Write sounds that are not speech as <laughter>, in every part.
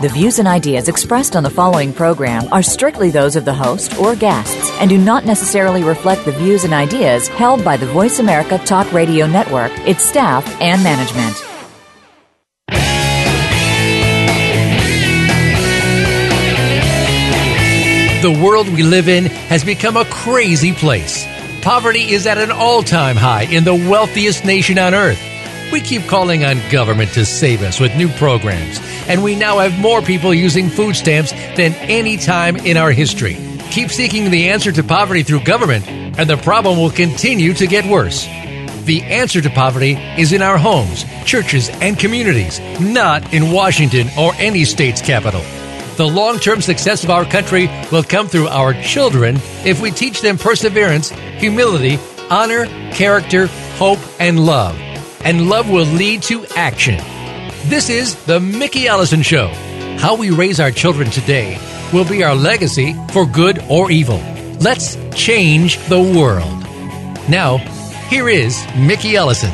The views and ideas expressed on the following program are strictly those of the host or guests and do not necessarily reflect the views and ideas held by the Voice America Talk Radio Network, its staff, and management. The world we live in has become a crazy place. Poverty is at an all time high in the wealthiest nation on earth. We keep calling on government to save us with new programs, and we now have more people using food stamps than any time in our history. Keep seeking the answer to poverty through government, and the problem will continue to get worse. The answer to poverty is in our homes, churches, and communities, not in Washington or any state's capital. The long term success of our country will come through our children if we teach them perseverance, humility, honor, character, hope, and love. And love will lead to action. This is The Mickey Ellison Show. How we raise our children today will be our legacy for good or evil. Let's change the world. Now, here is Mickey Ellison.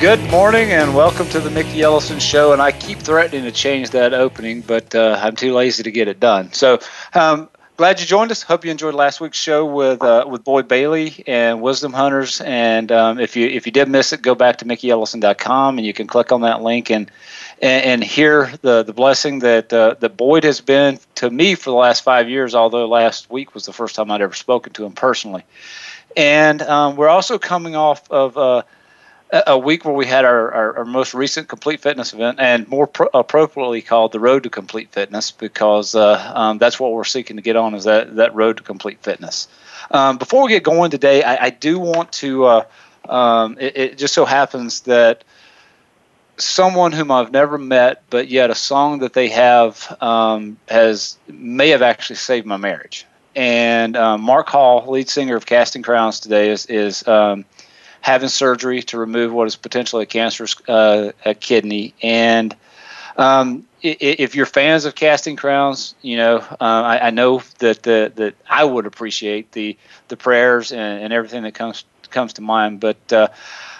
Good morning and welcome to the Mickey Ellison Show. And I keep threatening to change that opening, but uh, I'm too lazy to get it done. So, um, glad you joined us. Hope you enjoyed last week's show with uh, with Boyd Bailey and Wisdom Hunters. And um, if you if you did miss it, go back to mickeyellison.com and you can click on that link and and, and hear the the blessing that uh, that Boyd has been to me for the last five years. Although last week was the first time I'd ever spoken to him personally. And um, we're also coming off of uh, a week where we had our, our, our, most recent complete fitness event and more pro- appropriately called the road to complete fitness because uh, um, that's what we're seeking to get on is that, that road to complete fitness. Um, before we get going today i, I do want to uh, um, it, it, just so happens that someone whom i've never met but yet a song that they have um, has may have actually saved my marriage. And um, mark hall lead singer of casting crowns today is, is um, having surgery to remove what is potentially a cancerous uh, a kidney. And um, if you're fans of Casting Crowns, you know uh, I, I, know that the, that I would appreciate the the prayers and, and everything that comes comes to mind. But uh,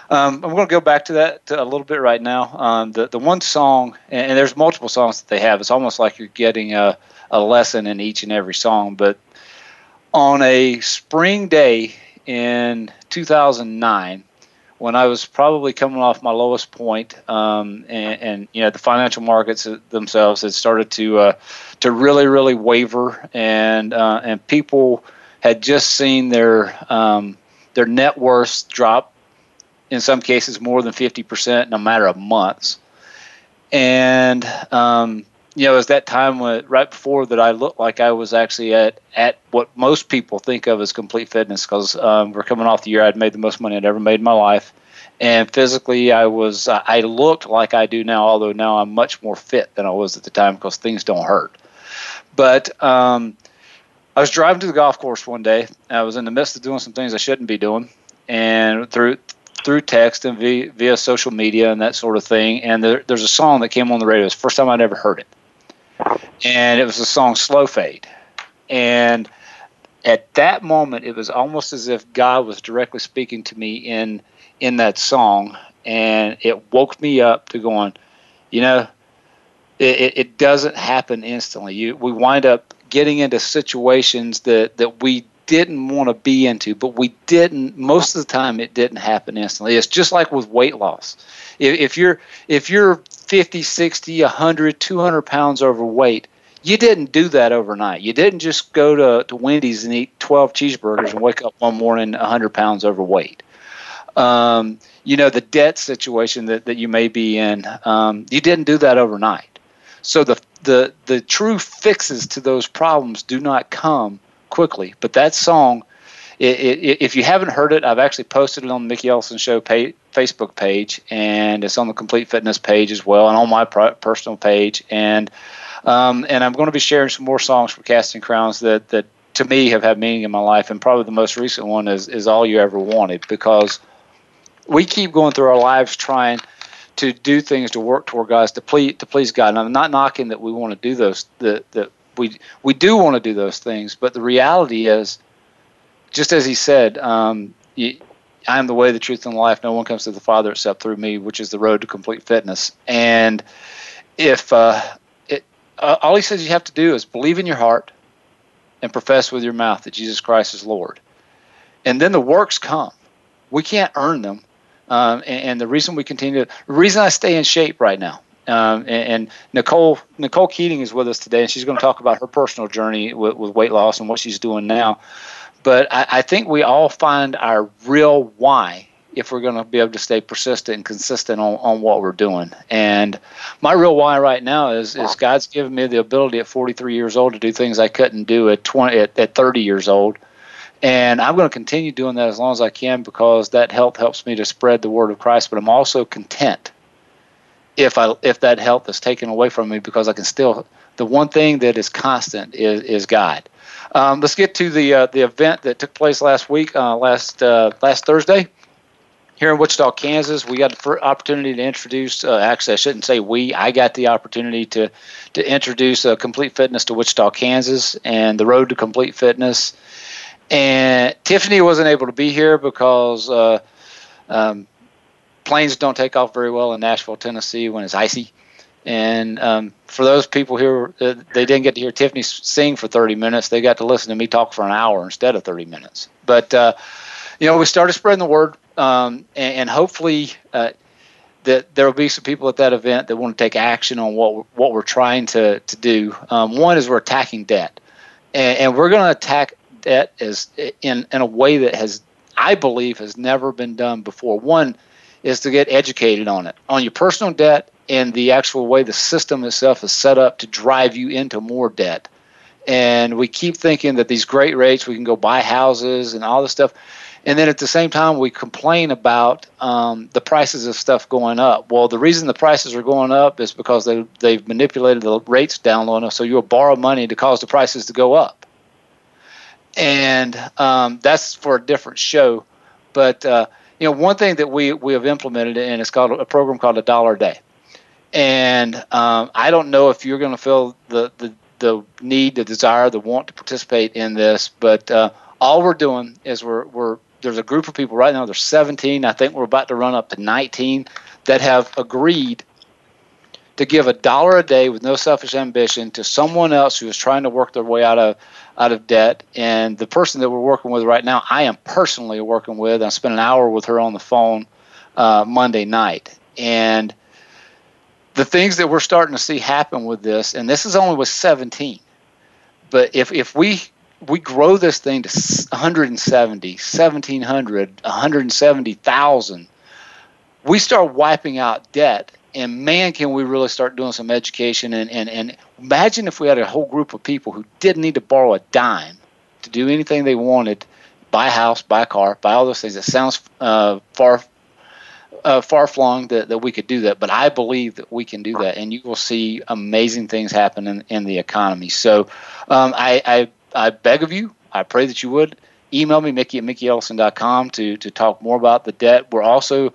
um, I'm going to go back to that a little bit right now. Um, the the one song, and, and, there's multiple songs that they have. It's almost like you're getting a a lesson in each and every song. But on a spring day in 2009 when I was probably coming off my lowest point, um, and, and, you know the financial markets themselves had started to uh, to really really waver, and uh, and people had just seen their um, their net worth drop in some cases more than fifty percent in a matter of months, and um, you know, it was that time when, right before that I looked like I was actually at, at what most people think of as complete fitness because um, we're coming off the year I'd made the most money I'd ever made in my life. And physically, I was I looked like I do now, although now I'm much more fit than I was at the time because things don't hurt. But um, I was driving to the golf course one day. I was in the midst of doing some things I shouldn't be doing, and through through text and via, via social media and that sort of thing. And there, there's a song that came on the radio. It's the first time I'd ever heard it and it was the song Slow Fade. And at that moment, it was almost as if God was directly speaking to me in in that song, and it woke me up to going, you know, it, it doesn't happen instantly. You, we wind up getting into situations that that we didn't want to be into, but we didn't. Most of the time, it didn't happen instantly. It's just like with weight loss. If, if you're if you're 50, 60, 100, 200 pounds overweight, you didn't do that overnight. You didn't just go to, to Wendy's and eat 12 cheeseburgers and wake up one morning 100 pounds overweight. Um, you know, the debt situation that, that you may be in, um, you didn't do that overnight. So the, the, the true fixes to those problems do not come quickly. But that song, it, it, if you haven't heard it, I've actually posted it on the Mickey Ellison Show Facebook page, and it's on the Complete Fitness page as well, and on my personal page. And um, and I'm going to be sharing some more songs for Casting Crowns that that to me have had meaning in my life. And probably the most recent one is is All You Ever Wanted because we keep going through our lives trying to do things to work toward God to please to please God. And I'm not knocking that we want to do those that that we we do want to do those things, but the reality is, just as He said, um, I am the way, the truth, and the life. No one comes to the Father except through me, which is the road to complete fitness. And if uh, it, uh, all He says you have to do is believe in your heart and profess with your mouth that Jesus Christ is Lord, and then the works come. We can't earn them. Um, and, and, the reason we continue, the reason I stay in shape right now, um, and, and, Nicole Nicole Keating is with us today, and she's going to talk about her personal journey with, with weight loss and what she's doing now. But I, I think we all find our real why if we're going to be able to stay persistent and consistent on, on what we're doing. And my real why right now is is God's given me the ability at 43 years old to do things I couldn't do at 20 at, at 30 years old. And I'm going to continue doing that as long as I can because that health helps me to spread the word of Christ. But I'm also content if I if that health is taken away from me because I can still the one thing that is constant is is God. Um, let's get to the uh, the event that took place last week, uh, last uh, last Thursday, here in Wichita, Kansas. We got the opportunity to introduce. Uh, actually, I shouldn't say we. I got the opportunity to to introduce uh, Complete Fitness to Wichita, Kansas, and the road to Complete Fitness. And Tiffany wasn't able to be here because uh, um, planes don't take off very well in Nashville, Tennessee when it's icy. And um, for those people here, uh, they didn't get to hear Tiffany sing for 30 minutes. They got to listen to me talk for an hour instead of 30 minutes. But, uh, you know, we started spreading the word, um, and, and, hopefully uh, that there will be some people at that event that want to take action on what, what we're trying to, to do. Um, one is we're attacking debt, and, and we're going to attack debt as in, in a way that has, I believe, has never been done before. One is to get educated on it, on your personal debt and the actual way the system itself is set up to drive you into more debt. And we keep thinking that these great rates, we can go buy houses and all this stuff. And then at the same time, we complain about um, the prices of stuff going up. Well, the reason the prices are going up is because they, they've manipulated the rates down low enough so you'll borrow money to cause the prices to go up. And um, that's for a different show. But, uh, you know, one thing that we, we have implemented, and it's called a program called a dollar a day and um, I don't know if you're going to feel the, the, the need, the desire, the want to participate in this, but uh, all we're doing is we're, we're there's a group of people right now. There's 17. I think we're about to run up to 19 that have agreed to give a dollar a day with no selfish ambition to someone else who is trying to work their way out of out of debt. And the person that we're working with right now, I am personally working with. I spent an hour with her on the phone uh, Monday night, and the things that we're starting to see happen with this, and this is only with 17, but if, if we we grow this thing to 170, 1700, 170,000, we start wiping out debt. And man, can we really start doing some education? And, and, and imagine if we had a whole group of people who didn't need to borrow a dime to do anything they wanted buy a house, buy a car, buy all those things. It sounds uh, far uh, far flung that, that we could do that, but I believe that we can do that, and you will see amazing things happen in, in the economy. So um, I, I, I beg of you, I pray that you would email me, Mickey at MickeyEllison.com, to, to talk more about the debt. We're also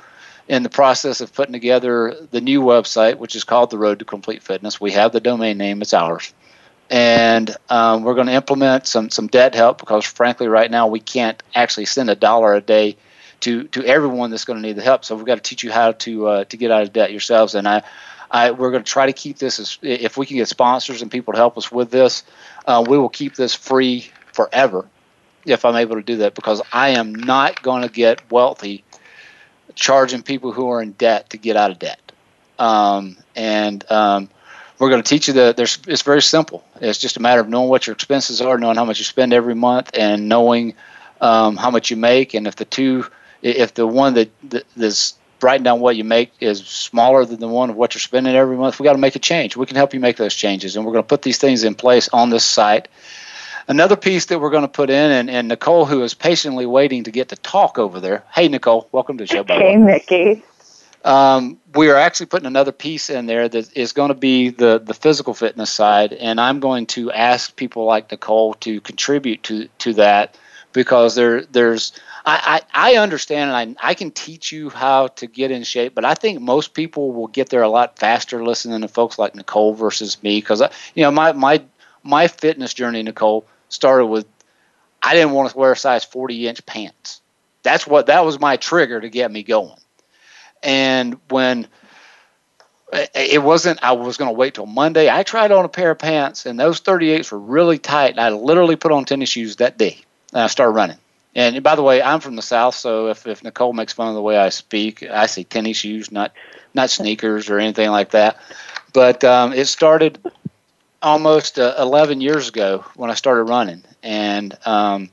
in the process of putting together the new website, which is called The Road to Complete Fitness. We have the domain name, it's ours. And um, we're going to implement some, some debt help because, frankly, right now we can't actually send a dollar a day to to everyone that's going to need the help. So we've got to teach you how to uh, to get out of debt yourselves. And I, I we're going to try to keep this as if we can get sponsors and people to help us with this, uh, we will keep this free forever if I'm able to do that because I am not going to get wealthy charging people who are in debt to get out of debt. Um, and um, we're going to teach you that there's it's very simple. It's just a matter of knowing what your expenses are, knowing how much you spend every month, and knowing um, how much you make. And if the two if the one that, that that's writing down what you make is smaller than the one of what you're spending every month, we got to make a change. We can help you make those changes, and we're going to put these things in place on this site. Another piece that we're going to put in, and, and Nicole, who is patiently waiting to get to talk over there. Hey, Nicole, welcome to the show. Hey, Mickey. Um, we are actually putting another piece in there that is going to be the, the physical fitness side, and I'm going to ask people like Nicole to contribute to, to that because there there's I, I, I understand and I, I can teach you how to get in shape, but I think most people will get there a lot faster listening to folks like Nicole versus me because you know my my my fitness journey, Nicole, started with I didn't want to wear a size 40 inch pants. That's what that was my trigger to get me going. And when it wasn't I was going to wait till Monday, I tried on a pair of pants and those 38s were really tight. And I literally put on tennis shoes that day and I started running. And by the way, I'm from the South, so if, if Nicole makes fun of the way I speak, I say tennis shoes, not not sneakers or anything like that. But um, it started almost uh, 11 years ago when I started running, and um,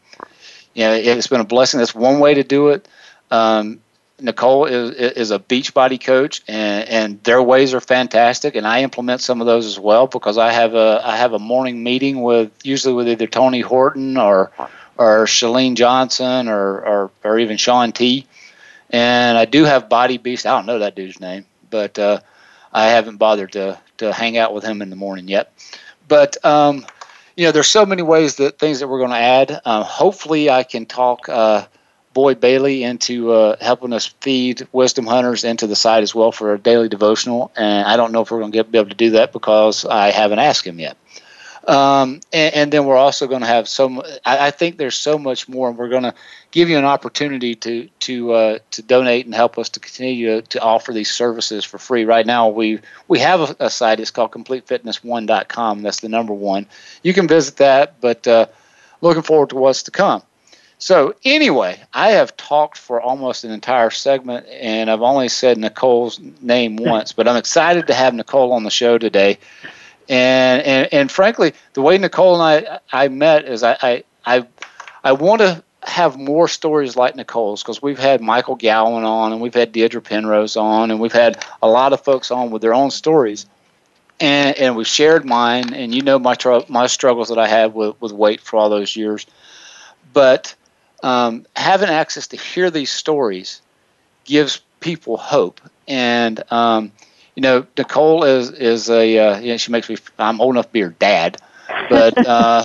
you know it's been a blessing. That's one way to do it. Um, Nicole is is a Beachbody coach, and, and their ways are fantastic, and I implement some of those as well because I have a I have a morning meeting with usually with either Tony Horton or or Chalene Johnson or, or or even Shaun T, and I do have Body Beast. I don't know that dude's name, but uh, I haven't bothered to to hang out with him in the morning yet. But um, you know, there's so many ways that things that we're going to add. Um, hopefully, I can talk uh, Bailey into uh, helping us feed Wisdom Hunters into the site as well for a daily devotional. And I don't know if we're going to be able to do that because I haven't asked him yet. Um, and, and, then we're also going to have some. I, I, think there's so much more, and we're going to give you an opportunity to to uh, to donate and help us to continue to, to, offer these services for free. Right now, we we have a, a site. It's called CompleteFitness1.com. That's the number one. You can visit that, but uh, looking forward to what's to come. So anyway, I have talked for almost an entire segment, and I've only said Nicole's name <laughs> once, but I'm excited to have Nicole on the show today and and, and frankly, the way Nicole and I I met is I I I, I want to have more stories like Nicole's because we've had Michael Gowan on and we've had Deidre Penrose on and we've had a lot of folks on with their own stories. And, and we've shared mine, and you know my tr- my struggles that I had with, with weight for all those years. But um, having access to hear these stories gives people hope. And um, you know, Nicole is is a uh, you know, she makes me I'm old enough to be her dad, but <laughs> uh,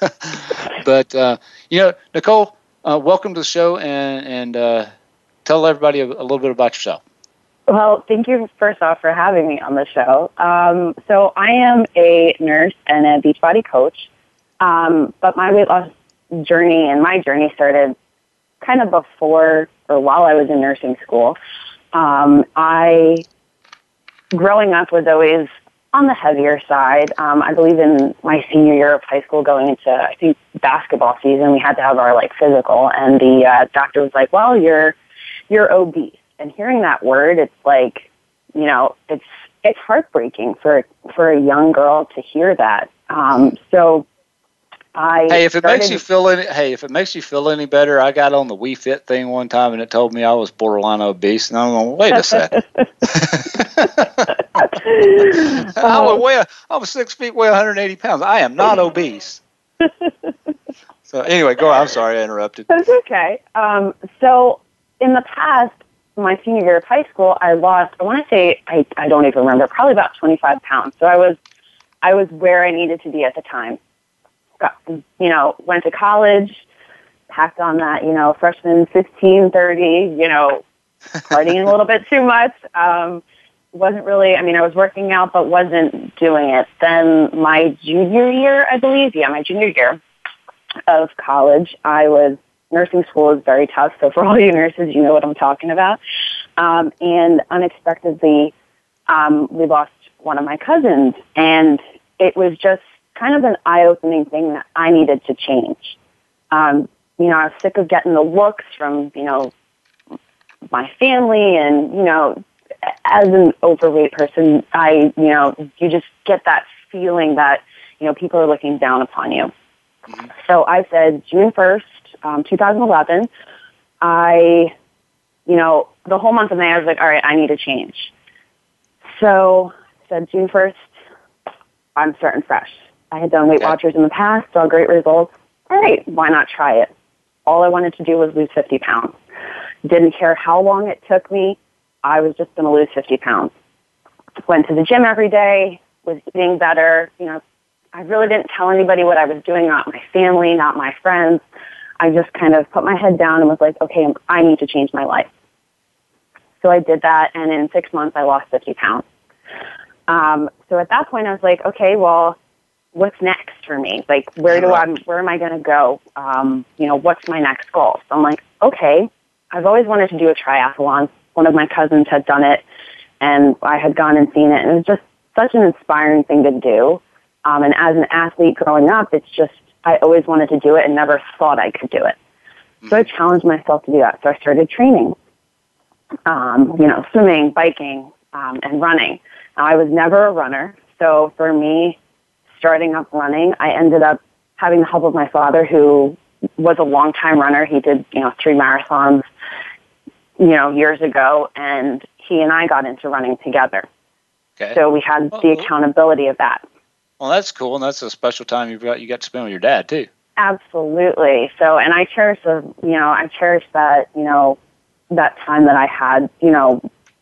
<laughs> but uh, you know, Nicole, uh, welcome to the show and and uh, tell everybody a, a, little bit about yourself. Well, thank you first off for having me on the show. Um, so I am a nurse and a Beachbody coach, um, but my weight loss journey and my journey started kind of before or while I was in nursing school. Um, I growing up was always on the heavier side. Um, I believe in my senior year of high school, going into I think basketball season, we had to have our like physical, and the uh, doctor was like, "Well, you're you're obese." And hearing that word, it's like, you know, it's it's heartbreaking for for a young girl to hear that. Um, so I hey, if it started, makes you feel any hey, if it makes you feel any better, I got on the Wii Fit thing one time and it told me I was borderline obese, and I'm going, wait a second. <laughs> <laughs> I'm a weigh, I'm six feet, weigh 180 pounds. I am not obese. <laughs> so anyway, go. On. I'm sorry, I interrupted. That's okay. Um, so in the past, my senior year of high school, I lost. I want to say I I don't even remember. Probably about 25 pounds. So I was I was where I needed to be at the time got, you know, went to college, packed on that, you know, freshman 15, 30, you know, partying a little bit too much. Um, wasn't really, I mean, I was working out, but wasn't doing it. Then my junior year, I believe, yeah, my junior year of college, I was, nursing school is very tough. So for all you nurses, you know what I'm talking about. Um, and unexpectedly, um, we lost one of my cousins and it was just kind of an eye-opening thing that I needed to change. Um, you know, I was sick of getting the looks from, you know, my family and, you know, as an overweight person, I, you know, you just get that feeling that, you know, people are looking down upon you. Mm-hmm. So I said June 1st, um, 2011, I, you know, the whole month of May, I was like, all right, I need to change. So I said June 1st, I'm starting fresh. I had done Weight Watchers in the past, saw great results. All right, why not try it? All I wanted to do was lose 50 pounds. Didn't care how long it took me. I was just going to lose 50 pounds. Went to the gym every day, was eating better. You know, I really didn't tell anybody what I was doing, not my family, not my friends. I just kind of put my head down and was like, okay, I need to change my life. So I did that, and in six months, I lost 50 pounds. Um, so at that point, I was like, okay, well, what's next for me? Like, where do I, where am I going to go? Um, you know, what's my next goal? So I'm like, okay, I've always wanted to do a triathlon. One of my cousins had done it, and I had gone and seen it, and it was just such an inspiring thing to do. Um, and as an athlete growing up, it's just I always wanted to do it and never thought I could do it. So I challenged myself to do that. So I started training, um, you know, swimming, biking, um, and running. Now, I was never a runner, so for me, starting up running, I ended up having the help of my father, who was a long time runner. He did, you know, three marathons, you know, years ago, and he and I got into running together. Okay. So we had the accountability of that. Well, that's cool, and that's a special time you've got you got to spend with your dad too. Absolutely. So, and I cherish the, you know, I cherish that, you know, that time that I had, you know,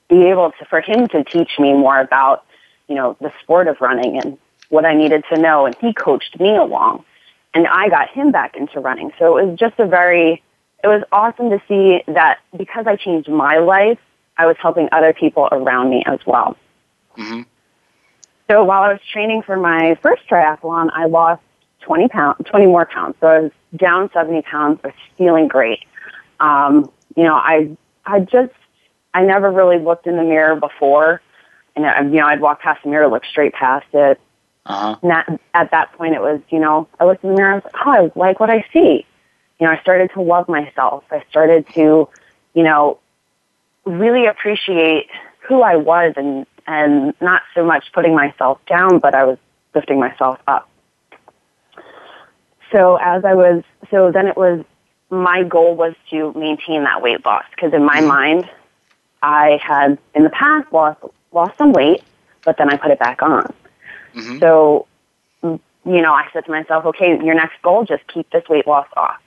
be able to for him to teach me more about, you know, the sport of running and what I needed to know, and he coached me along, and I got him back into running. So it was just a very, it was awesome to see that because I changed my life, I was helping other people around me as well. Mm-hmm. So while I was training for my first triathlon, I lost 20 pounds, 20 more pounds. So I was down 70 pounds, but feeling great. Um, you know, I, I just, I never really looked in the mirror before. And, uh, you know, I'd walk past the mirror, look straight past it. Uh-huh. And that, at that point, it was, you know, I looked in the mirror, I was like, oh, I like what I see. You know, I started to love myself. I started to, you know, really appreciate who I was and and not so much putting myself down, but I was lifting myself up. So as I was, so then it was, my goal was to maintain that weight loss because in my mm-hmm. mind, I had in the past lost lost some weight, but then I put it back on. Mm-hmm. So, you know, I said to myself, okay, your next goal, just keep this weight loss off.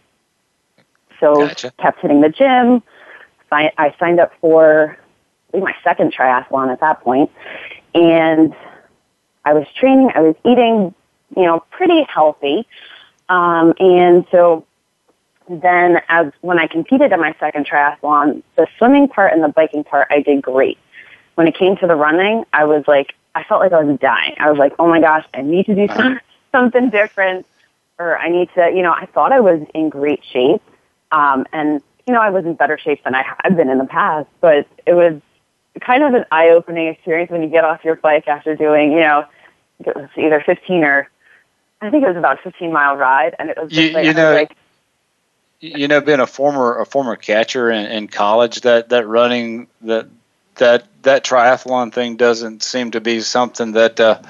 So gotcha. kept hitting the gym. I signed up for my second triathlon at that point, and I was training. I was eating, you know, pretty healthy, um, and so then as when I competed in my second triathlon, the swimming part and the biking part, I did great. When it came to the running, I was like, I felt like I was dying. I was like, oh my gosh, I need to do some, something different, or I need to, you know, I thought I was in great shape, um, and you know, I was in better shape than I had been in the past, but it was kind of an eye-opening experience when you get off your bike after doing, you know, it was either 15 or I think it was about a 15 mile ride, and it was you, like, you know, like, you know, being a former a former catcher in, in college, that that running that that that triathlon thing doesn't seem to be something that. Uh,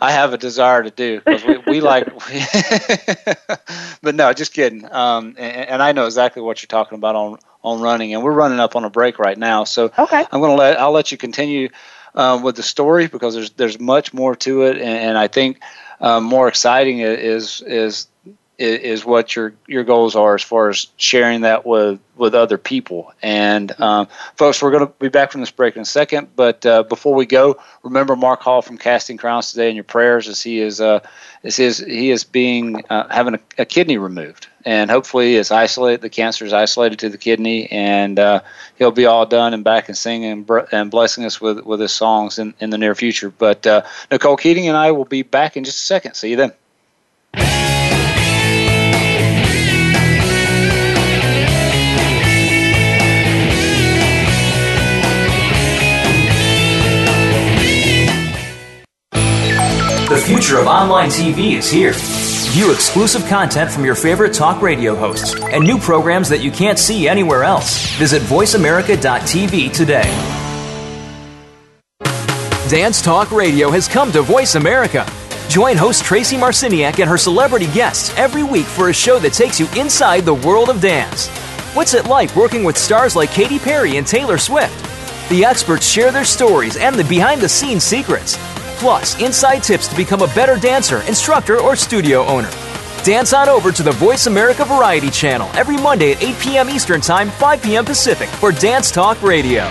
I have a desire to do because we, we like, <laughs> <laughs> but no, just kidding. Um, and, and, I know exactly what you're talking about on on running, and we're running up on a break right now. So okay. I'm to let I'll let you continue um, with the story because there's there's much more to it, and, and I think um, more exciting is is is what your your goals are as far as sharing that with with other people. And um, folks, we're going to be back from this break in a second. But uh, before we go, remember Mark Hall from Casting Crowns today in your prayers as he is uh, as he is he is being uh, having a, a, kidney removed, and hopefully it's isolated. The cancer is isolated to the kidney, and uh, he'll be all done and back and singing and blessing us with with his songs in in the near future. But uh, Nicole Keating and I will be back in just a second. See you then. Future of online TV is here. View exclusive content from your favorite talk radio hosts and new programs that you can't see anywhere else. Visit VoiceAmerica.tv today. Dance Talk Radio has come to Voice America. Join host Tracy Marciniak and her celebrity guests every week for a show that takes you inside the world of dance. What's it like working with stars like Katy Perry and Taylor Swift? The experts share their stories and the behind the scenes secrets plus inside tips to become a better dancer, instructor, or studio owner. Dance on over to the Voice America Variety channel every Monday at 8 p.m. Eastern Time, 5 p.m. Pacific for Dance Talk Radio.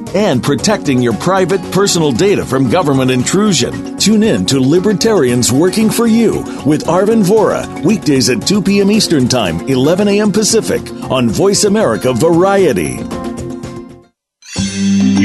and protecting your private personal data from government intrusion. Tune in to Libertarians Working for You with Arvin Vohra, weekdays at 2 p.m. Eastern Time, 11 a.m. Pacific, on Voice America Variety.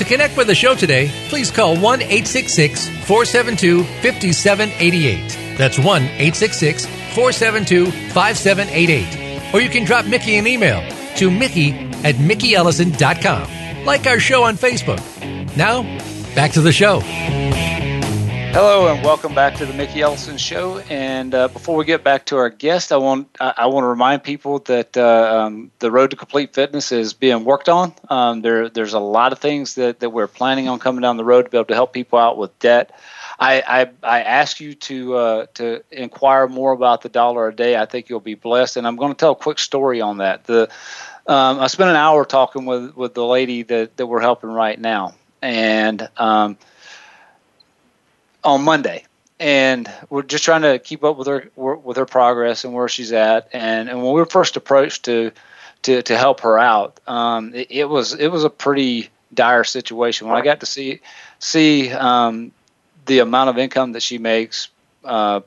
To connect with the show today, please call 1 866 472 5788. That's 1 866 472 5788. Or you can drop Mickey an email to Mickey at MickeyEllison.com. Like our show on Facebook. Now, back to the show. Hello and welcome back to the Mickey Ellison Show. And uh, before we get back to our guest, I want I, I want to remind people that uh, um, the road to complete fitness is being worked on. Um, there there's a lot of things that, that we're planning on coming down the road to be able to help people out with debt. I I, I ask you to uh, to inquire more about the dollar a day. I think you'll be blessed. And I'm going to tell a quick story on that. The um, I spent an hour talking with, with the lady that, that we're helping right now, and um, on Monday, and we're just trying to keep up with her with her progress and where she's at. And, and when we were first approached to to, to help her out, um, it, it, was it was a pretty dire situation. When I got to see see um, the amount of income that she makes uh,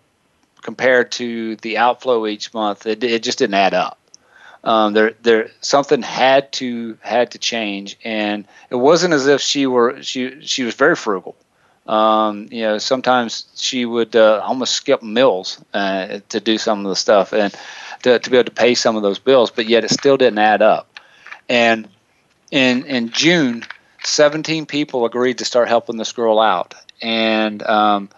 compared to the outflow each month, it, it just didn't add up. Um, there, there, something had to had to change, and it wasn't as if she were she she was very frugal. Um, you know, sometimes she would uh, almost skip meals uh, to do some of the stuff and to, to be able to pay some of those bills, but yet it still didn't add up. And in in June, 17 people agreed to start helping this girl out, and um,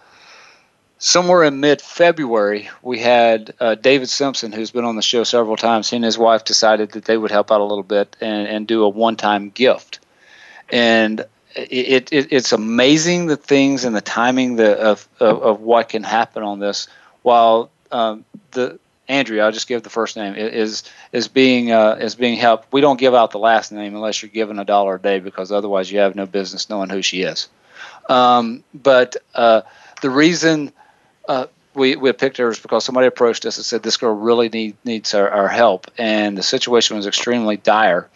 somewhere in mid February, we had uh, David Simpson, who's been on the show several times. He and his wife decided that they would help out a little bit and, and do a one time gift. And it, it, it's amazing the things and the timing the, of, of, of what can happen on this. While um, the Andrea, I'll just give the first name is is being uh, is being helped. We don't give out the last name unless you're given a dollar a day because otherwise you have no business knowing who she is. Um, but uh, the reason uh, we, we picked her is because somebody approached us and said this girl really need, needs our, our help, and the situation was extremely dire.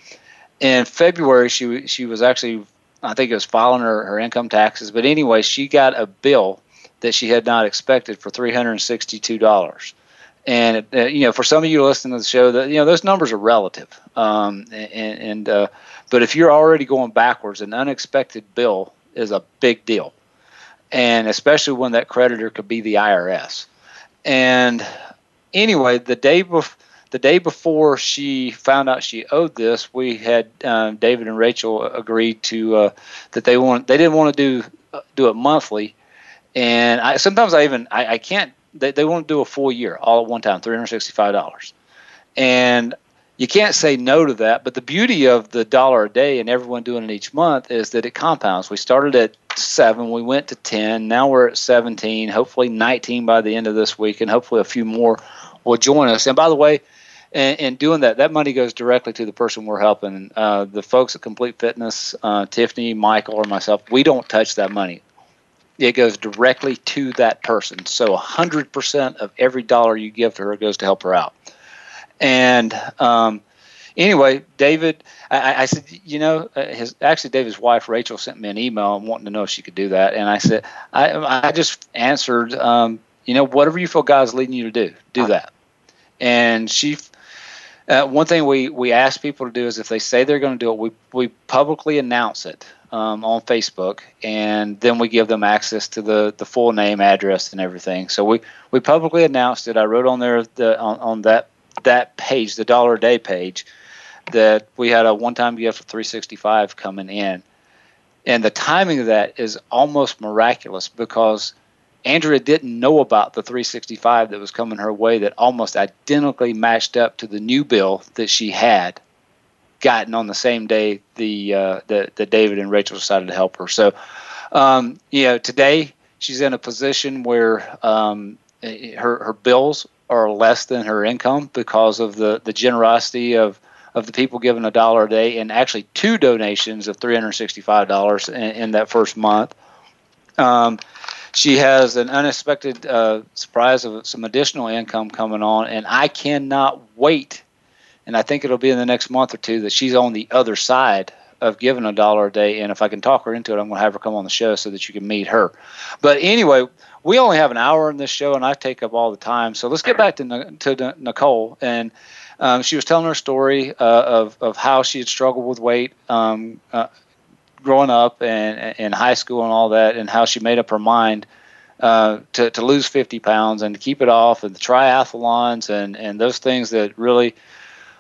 In February, she she was actually I think it was filing her, her income taxes. But anyway, she got a bill that she had not expected for three hundred and sixty-two dollars. And uh, you know, for some of you listening to the show, that you know those numbers are relative. Um, and, and uh, but if you're already going backwards, an unexpected bill is a big deal, and especially when that creditor could be the IRS. And anyway, the day before the day before she found out she owed this, we had um, David and Rachel agreed to uh, that they want they didn't want to do uh, do it monthly, and I sometimes I even I, I can't they they want to do a full year all at one time, three hundred sixty five dollars, and you can't say no to that. But the beauty of the dollar a day and everyone doing it each month is that it compounds. We started at seven, we went to ten, now we're at seventeen, hopefully nineteen by the end of this week, and hopefully a few more will join us. And by the way and, and, doing that, that money goes directly to the person we're helping. Uh, the folks at Complete Fitness, uh, Tiffany, Michael, or myself, we don't touch that money. It goes directly to that person. So 100% of every dollar you give to her goes to help her out. And um, anyway, David, I, I, said, you know, uh, his actually David's wife Rachel sent me an email wanting to know if she could do that, and I said, I, I just answered, um, you know, whatever you feel God's leading you to do, do that. And she uh, one thing we, we ask people to do is if they say they're going to do it, we, we publicly announce it um, on Facebook, and then we give them access to the, the full name, address, and everything. So we, we publicly announced it. I wrote on there the, on, on that that page, the dollar a day page, that we had a one-time gift of 365 coming in, and the timing of that is almost miraculous because Andrea didn't know about the 365 that was coming her way that almost identically matched up to the new bill that she had gotten on the same day the uh, that, that David and Rachel decided to help her. So, um, you know, today she's in a position where um, her her bills are less than her income because of the the generosity of of the people giving a dollar a day and actually two donations of $365 in, in that first month. Um, she has an unexpected uh, surprise of some additional income coming on, and I cannot wait. And I think it'll be in the next month or two that she's on the other side of giving a dollar a day. And if I can talk her into it, I'm going to have her come on the show so that you can meet her. But anyway, we only have an hour in this show, and I take up all the time. So let's get back to to Nicole. And um, she was telling her story uh, of of how she had struggled with weight. Um, uh, growing up and in high school and all that, and how she made up her mind uh, to to lose 50 pounds and to keep it off, and the triathlons and and those things that really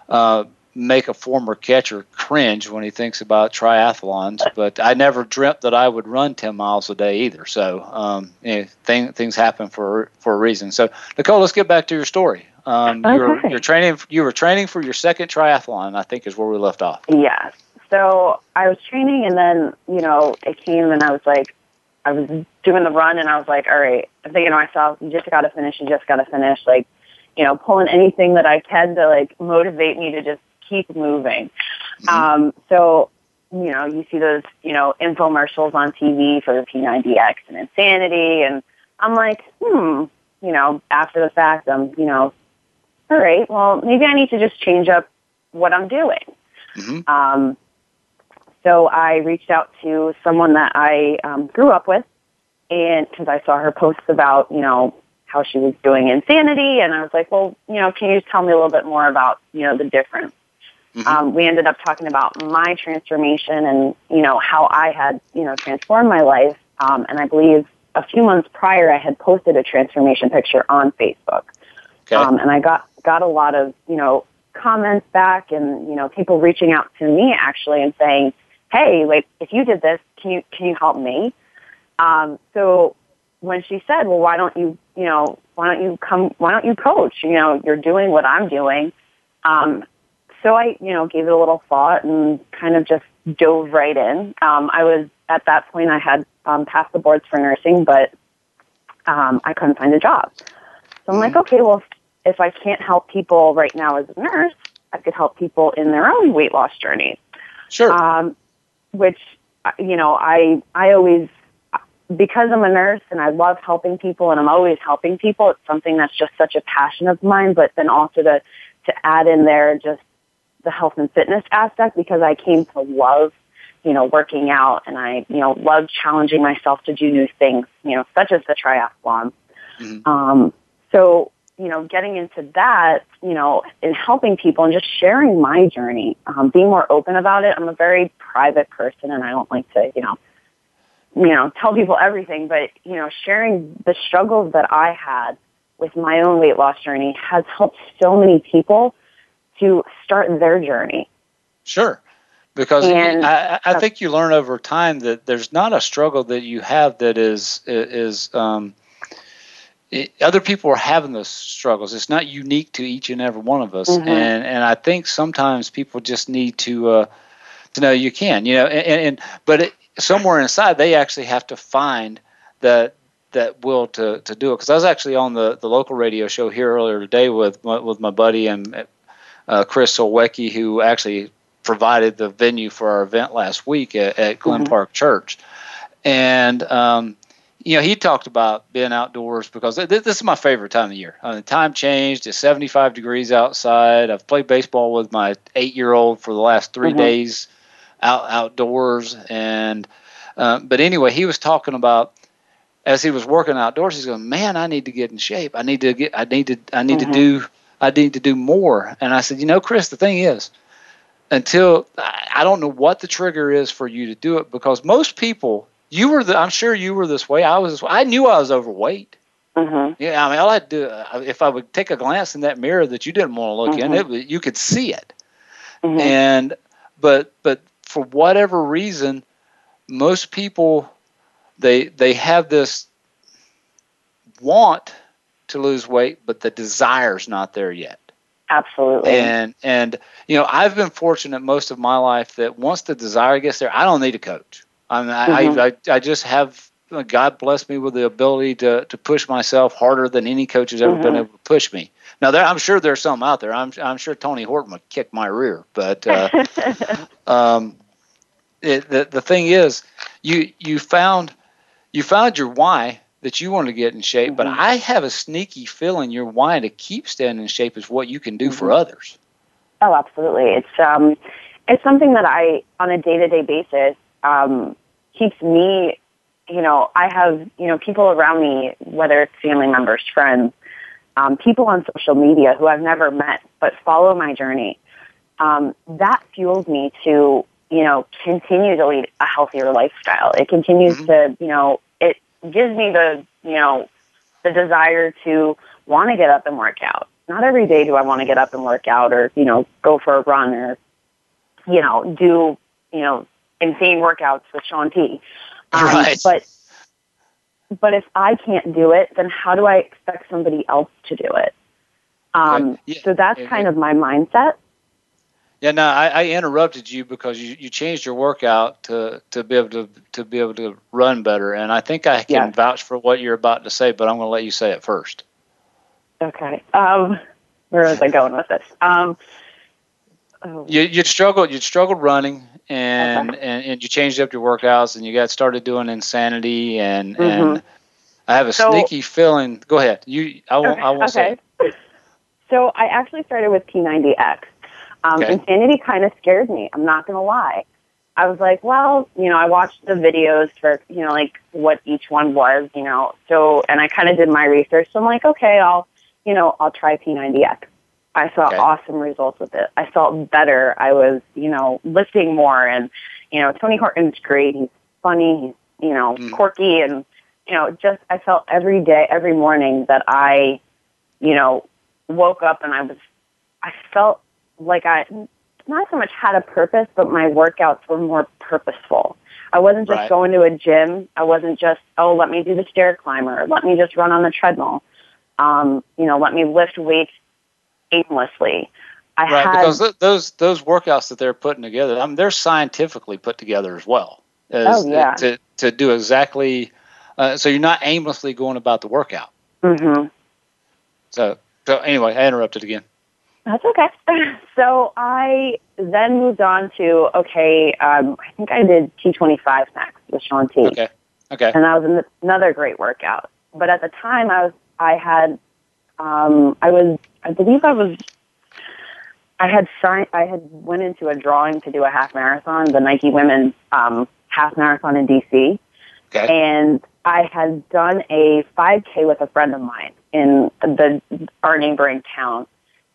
uh, make a former catcher cringe when he thinks about triathlons. But I never dreamt that I would run 10 miles a day either. So um, you know, thing, things happen for for a reason. So Nicole, let's get back to your story. Um, okay. you're, you're training. You were training for your second triathlon. I think is where we left off. Yes so I was training, and then you know it came, and I was like, I was doing the run, and I was like, all right, I'm thinking to myself, you just got to finish, you just got to finish, like, you know, pulling anything that I can to like motivate me to just keep moving. Mm-hmm. Um, so you know, you see those, you know, infomercials on TV for the P90X and Insanity, and I'm like, hmm, you know, after the fact, I'm, you know, all right, well, maybe I need to just change up what I'm doing. Mm-hmm. Um, so I reached out to someone that I um, grew up with, and because I saw her posts about, you know, how she was doing insanity, and I was like, well, you know, can you just tell me a little bit more about, you know, the difference? Mm-hmm. Um, we ended up talking about my transformation and, you know, how I had, you know, transformed my life. Um, and I believe a few months prior, I had posted a transformation picture on Facebook. Okay. Um, and I got, got a lot of, you know, comments back and, you know, people reaching out to me actually and saying, hey, like if you did this, can you can you help me? Um, so when she said, well, why don't you, you know, why don't you come, why don't you coach? You know, you're doing what I'm doing. Um, so I, you know, gave it a little thought and kind of just dove right in. Um, I was at that point, I had um, passed the boards for nursing, but um, I couldn't find a job. So I'm like, mm-hmm. okay, well, if, if I can't help people right now as a nurse, I could help people in their own weight loss journey. Sure. Um, which you know I I always because I'm a nurse and I love helping people and I'm always helping people. It's something that's just such a passion of mine. But then also to to add in there just the health and fitness aspect because I came to love you know working out and I you know love challenging myself to do new things. You know such as the triathlon. Mm-hmm. Um, so you know, getting into that, you know, and helping people and just sharing my journey, um, being more open about it. I'm a very private person and I don't like to, you know, you know, tell people everything, but, you know, sharing the struggles that I had with my own weight loss journey has helped so many people to start their journey. Sure. Because and, I, I think you learn over time that there's not a struggle that you have that is is um, it, other people are having those struggles. It's not unique to each and every one of us, mm-hmm. and and I think sometimes people just need to uh, to know you can, you know, and, and but it, somewhere inside they actually have to find that that will to to do it. Because I was actually on the the local radio show here earlier today with my, with my buddy and uh, Chris Solwecki, who actually provided the venue for our event last week at, at Glen mm-hmm. Park Church, and um, you know, he talked about being outdoors because this, this is my favorite time of year. I mean, the time changed. It's 75 degrees outside. I've played baseball with my eight year old for the last 3 mm-hmm. days out outdoors. And, uh, but anyway, he was talking about as he was working outdoors, he's going, man, I need to get in shape. I need to get, I need to, I need mm-hmm. to do, I need to do more. And I said, you know, Chris, the thing is, until I don't know what the trigger is for you to do it because most people you were the, I'm sure you were this way. I was I knew I was overweight. Mm-hmm. Yeah, I mean, all I do uh, if I would take a glance in that mirror that you didn't want to look in, Mhm. it you could see it. Mhm. And but but for whatever reason, most people they they have this want to lose weight, but the desire's not there yet. Absolutely. And and you know, I've been fortunate most of my life that once the desire gets there, I don't need a coach. I mean, I, Mhm. I, I I just have God blessed me with the ability to to push myself harder than any coach has ever been Mhm. able to push me. Now, there, I'm sure there's some out there. I'm I'm sure Tony Horton would kick my rear, but uh, <laughs> um, it, the the thing is, you you found you found your why that you want to get in shape, but Mhm. I have a sneaky feeling your why to keep staying in shape is what you can do for others. Oh, absolutely. It's um, it's something that I, on a day to day basis, um, keeps me. You know, I have you know people around me, whether it's family members, friends, um, people on social media who I've never met but follow my journey. Um, that fuels me to you know continue to lead a healthier lifestyle. It continues Mhm. to you know it gives me the you know the desire to want to get up and work out. Not every day do I want to get up and work out or, you know, go for a run or, you know, do, you know, insane workouts with Shaun T. Um, Right. But, but if I can't do it, then how do I expect somebody else to do it? Um, Right. Yeah. So that's Yeah, kind of my mindset. Yeah, no, I, I interrupted you because you, you changed your workout to, to be able to to be able to run better, and I think I can vouch for what you're about to say, but I'm going to let you say it first. Okay. Um, where was I going with this? Um, oh, You you struggled you struggled running, and, Okay. and and you changed up your workouts, and you got started doing insanity, and Mhm. and I have a So- sneaky feeling. Go ahead, you I won't I won't say. okay. It. So I actually started with P90X. Um, Okay. Insanity kind of scared me. I'm not going to lie. I was like, well, you know, I watched the videos for, you know, like what each one was, you know, so, and I kind of did my research. So I'm like, okay, I'll, you know, I'll try P90X. I saw Okay. awesome results with it. I felt better. I was, you know, lifting more and, you know, Tony Horton's great. He's funny. He's, you know, Mhm. quirky and, you know, just, I felt every day, every morning that I, you know, woke up and I was, I felt like I not so much had a purpose, but my workouts were more purposeful. I wasn't just Right. going to a gym. I wasn't just, oh, let me do the stair climber. Let me just run on the treadmill. Um, you know, let me lift weights aimlessly. I Right, had, because th- those those workouts that they're putting together, I mean, they're scientifically put together as well. As, Oh, yeah. To to do exactly, uh, so you're not aimlessly going about the workout. Mm-hmm. So so anyway, I interrupted again. That's okay. <laughs> So I then moved on to okay. Um, I think I did T25 next with Shaun T. Okay. Okay. and that was an- another great workout. But at the time, I was I had um, I was I believe I was I had signed I had went into a drawing to do a half marathon, the Nike Women's um, half marathon in DC, Okay. and I had done a 5K with a friend of mine in the our neighboring town,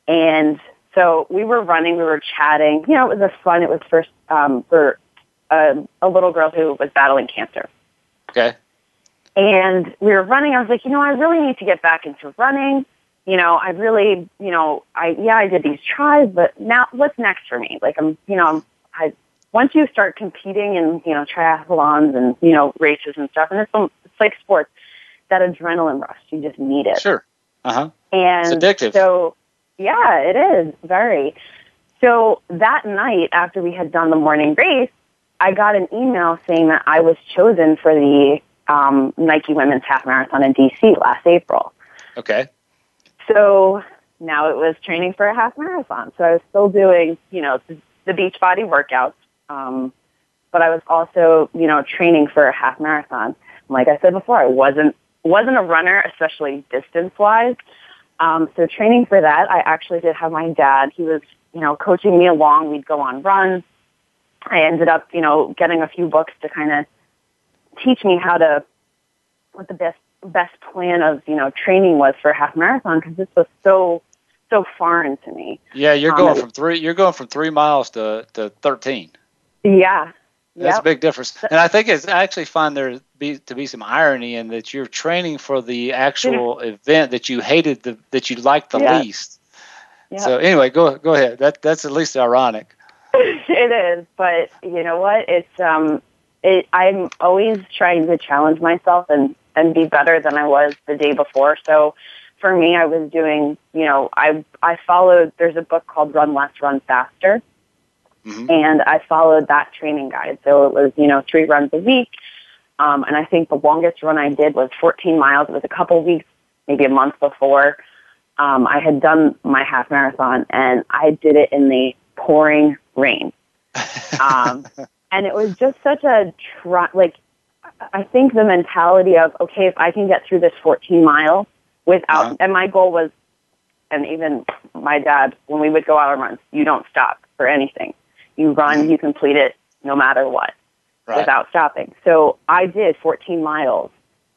and so we were running, we were chatting. You know, it was a fun. It was first um, for a, a little girl who was battling cancer. Okay. And we were running. I was like, you know, I really need to get back into running. You know, I really, you know, I yeah, I did these tries, but now what's next for me? Like, I'm, you know, I'm, once you start competing in, you know, triathlons and you know races and stuff, and it's it's like sports, that adrenaline rush, you just need it. Sure. Uh huh. And It's addictive. So, yeah, it is very. So that night, after we had done the morning race, I got an email saying that I was chosen for the um, Nike Women's Half Marathon in DC last April. Okay. So now it was training for a half marathon. So I was still doing, you know, the, the Beachbody workouts, um, but I was also, you know, training for a half marathon. Like I said before, I wasn't wasn't a runner, especially distance wise. Um, so training for that, I actually did have my dad. He was, you know, coaching me along. We'd go on runs. I ended up, you know, getting a few books to kind of teach me how to what the best best plan of you know training was for half marathon because this was so so foreign to me. Yeah, you're Um, going from three. You're going from three miles to to thirteen. Yeah, That's a big difference, and I think it's I actually find there be, to be some irony in that you're training for the actual event that you hated the that you liked the Yeah. least. So anyway, go go ahead. That that's at least ironic. <laughs> it is, but you know what? It's um, it. I'm always trying to challenge myself and and be better than I was the day before. So, for me, I was doing. You know, I I followed. There's a book called Run Less, Run Faster, Mhm. and I followed that training guide. So it was you know three runs a week, um, and I think the longest run I did was 14 miles. It was a couple weeks, maybe a month before. Um, I had done my half marathon, and I did it in the pouring rain <laughs> um, and it was just such a try. Like, I think the mentality of okay, if I can get through this 14 miles without, Uh-huh. and my goal was, and even my dad, when we would go out on runs, you don't stop for anything. You run, you complete it, no matter what, Right. without stopping. So I did 14 miles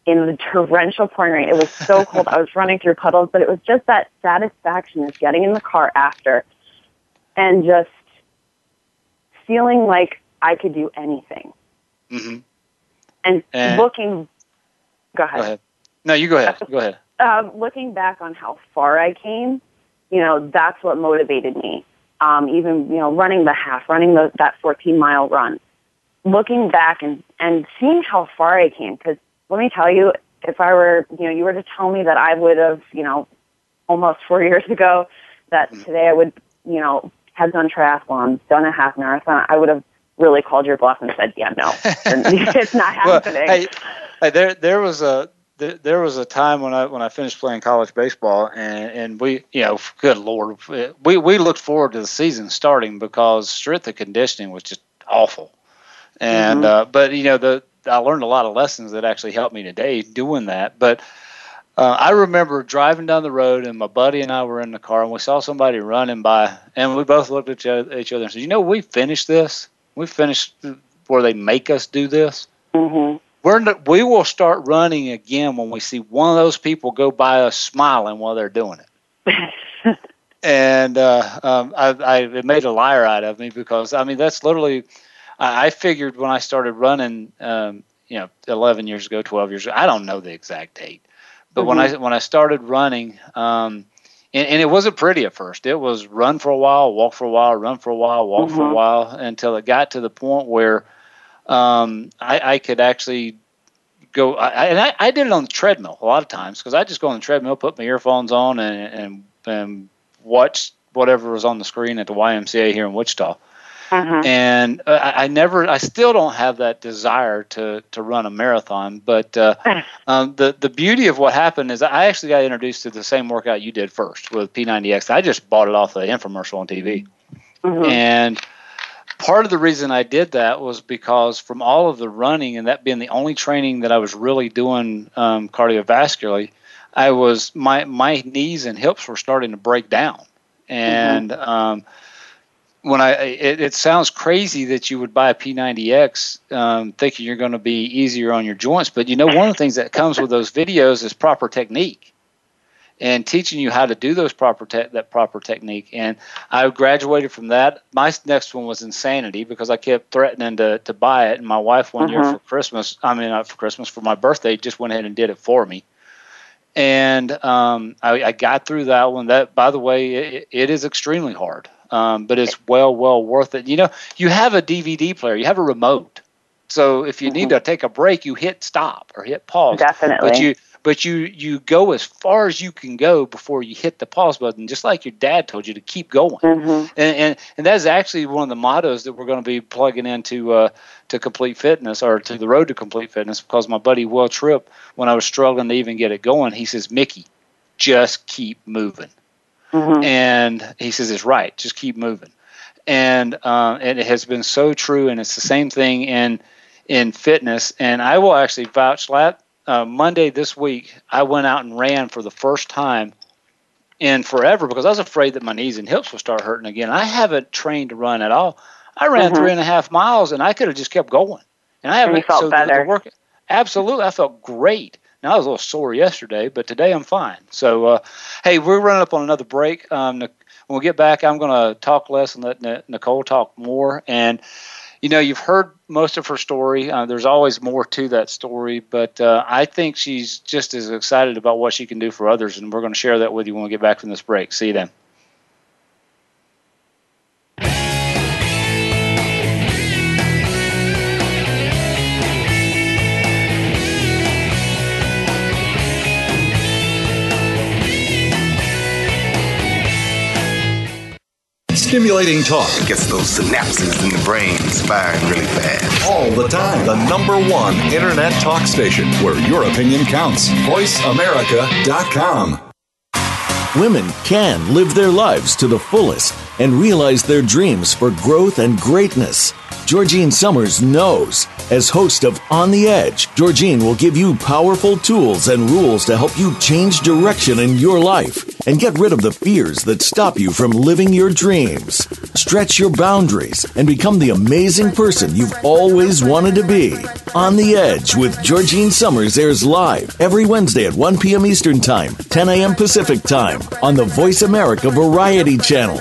in the torrential pouring rain. It was so <laughs> cold. I was running through puddles, but it was just that satisfaction of getting in the car after and just feeling like I could do anything. hmm And And- looking, go Go ahead. ahead. No, you go ahead. Go ahead. Um, looking back on how far I came, you know, that's what motivated me. Um, even, you know, running the half, running the, that 14 mile run, looking back and, and seeing how far I came. Cause let me tell you, if I were, you know, you were to tell me that I would have, you know, almost four <laughs> years ago, that today I would, you know, have done triathlons, done a half marathon, I would have really called your bluff and said, yeah, no, <laughs> it's not Well, happening. hey, hey, there there was a there, there was a time when I when I finished playing college baseball and and we you know good lord we we looked forward to the season starting because strength and conditioning was just awful. And uh, but you know the I learned a lot of lessons that actually helped me today doing that. But uh, I remember driving down the road and my buddy and I were in the car and we saw somebody running by and we both looked at each other, each other and said you know we finished this we finished where they make us do this hmm we're we will start running again when we see one of those people go by us smiling while they're doing it. <laughs> and uh, um, I, I it made a liar out of me because I mean that's literally I, I figured when I started running, um, you know, 11 years ago, 12 years ago, I don't know the exact date, but when I when I started running. Um, and, and it wasn't pretty at first. It was run for a while, walk for a while, run for a while, walk for a Mhm. while, until it got to the point where um, I, I could actually go. I, and I, I did it on the treadmill a lot of times because I just go on the treadmill, put my earphones on, and and, and watch whatever was on the screen at the YMCA here in Wichita. Uh-huh. And uh, I, I never, I still don't have that desire to to run a marathon. But uh, um, the the beauty of what happened is I actually got introduced to the same workout you did first with P90X. I just bought it off the infomercial on TV. Mhm. And part of the reason I did that was because from all of the running and that being the only training that I was really doing um, cardiovascularly, I was my my knees and hips were starting to break down, and um, when I it, it sounds crazy that you would buy a P90X um, thinking you're going to be easier on your joints, but you know one of the things that comes with those videos is proper technique and teaching you how to do those proper te- that proper technique. And I graduated from that. My next one was insanity because I kept threatening to to buy it, and my wife one year Mhm. for Christmas, I mean not for Christmas, for my birthday, just went ahead and did it for me. And um, I, I got through that one. That, by the way, it, it is extremely hard, um, but it's well, well worth it. You know, you have a DVD player, you have a remote. So if you need to take a break, you hit stop or hit pause. Definitely. But you but you you go as far as you can go before you hit the pause button, just like your dad told you to keep going. Mhm. And and, and that's actually one of the mottos that we're going to be plugging into uh, to complete fitness or to the road to complete fitness. Because my buddy Will Tripp, when I was struggling to even get it going, he says, "Mickey, just keep moving." Mhm. and he says it's right. Just keep moving. And uh, and it has been so true and it's the same thing in in fitness. And i will actually vouch that uh, monday this week i went out and ran for the first time in forever because i was afraid that my knees and hips would start hurting again. I haven't trained to run at all. I ran Mhm. three and a half miles and i could have just kept going. And i haven't you felt so better. absolutely. I felt great now I was a little sore yesterday, but today I'm fine. So, uh, hey, we're running up on another break. Um, when we get back, I'm going to talk less and let Nicole talk more. And you know, you've heard most of her story. Uh, there's always more to that story, but uh, I think she's just as excited about what she can do for others, and we're going to share that with you when we get back from this break. See you then. Stimulating talk. It gets those synapses in the brain firing really fast. All the time. The number one internet talk station where your opinion counts. VoiceAmerica.com. Women can live their lives to the fullest and realize their dreams for growth and greatness. Georgine Summers knows. As host of On the Edge, Georgine will give you powerful tools and rules to help you change direction in your life and get rid of the fears that stop you from living your dreams. Stretch your boundaries and become the amazing person you've always wanted to be. On the Edge with Georgine Summers airs live every Wednesday at 1 p.m. Eastern Time, 10 a.m. Pacific Time on the Voice America Variety Channel.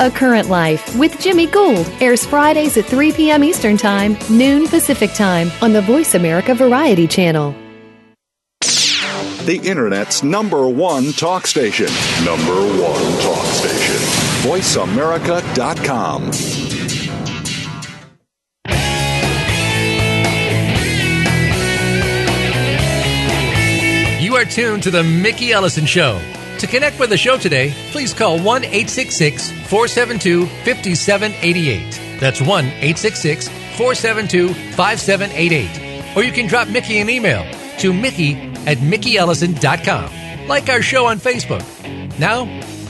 A Current Life with Jimmy Gould airs Fridays at 3 p.m. Eastern Time, noon Pacific Time on the Voice America Variety Channel. The Internet's number one talk station. Number one talk station. VoiceAmerica.com. You are tuned to the Mickey Ellison Show. To connect with the show today, please call 1 866 472 5788. That's 1 866 472 5788. Or you can drop Mickey an email to Mickey at MickeyEllison.com. Like our show on Facebook. Now,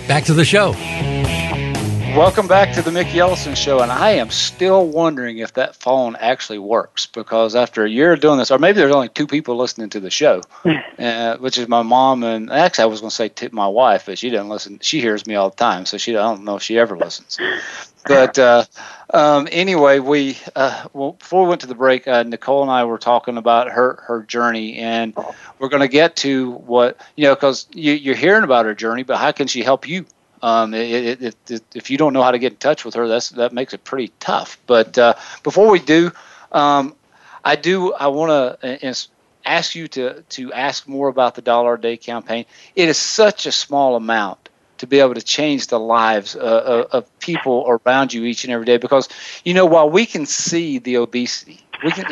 back to the show. Welcome back to the Mickey Ellison Show, and I am still wondering if that phone actually works because after a year of doing this, or maybe there's only two people listening to the show, <laughs> uh, which is my mom and actually I was going to say tip my wife, but she doesn't listen. She hears me all the time, so she I don't know if she ever listens. But uh, um, anyway, we uh, well, before we went to the break, uh, Nicole and I were talking about her her journey, and we're going to get to what you know because you, you're hearing about her journey, but how can she help you? Um, it, it, it, if you don't know how to get in touch with her, that's that makes it pretty tough. But uh, before we do, um, I do I want to ask you to to ask more about the dollar a day campaign. It is such a small amount to be able to change the lives uh, of people around you each and every day. Because you know, while we can see the obesity, we can,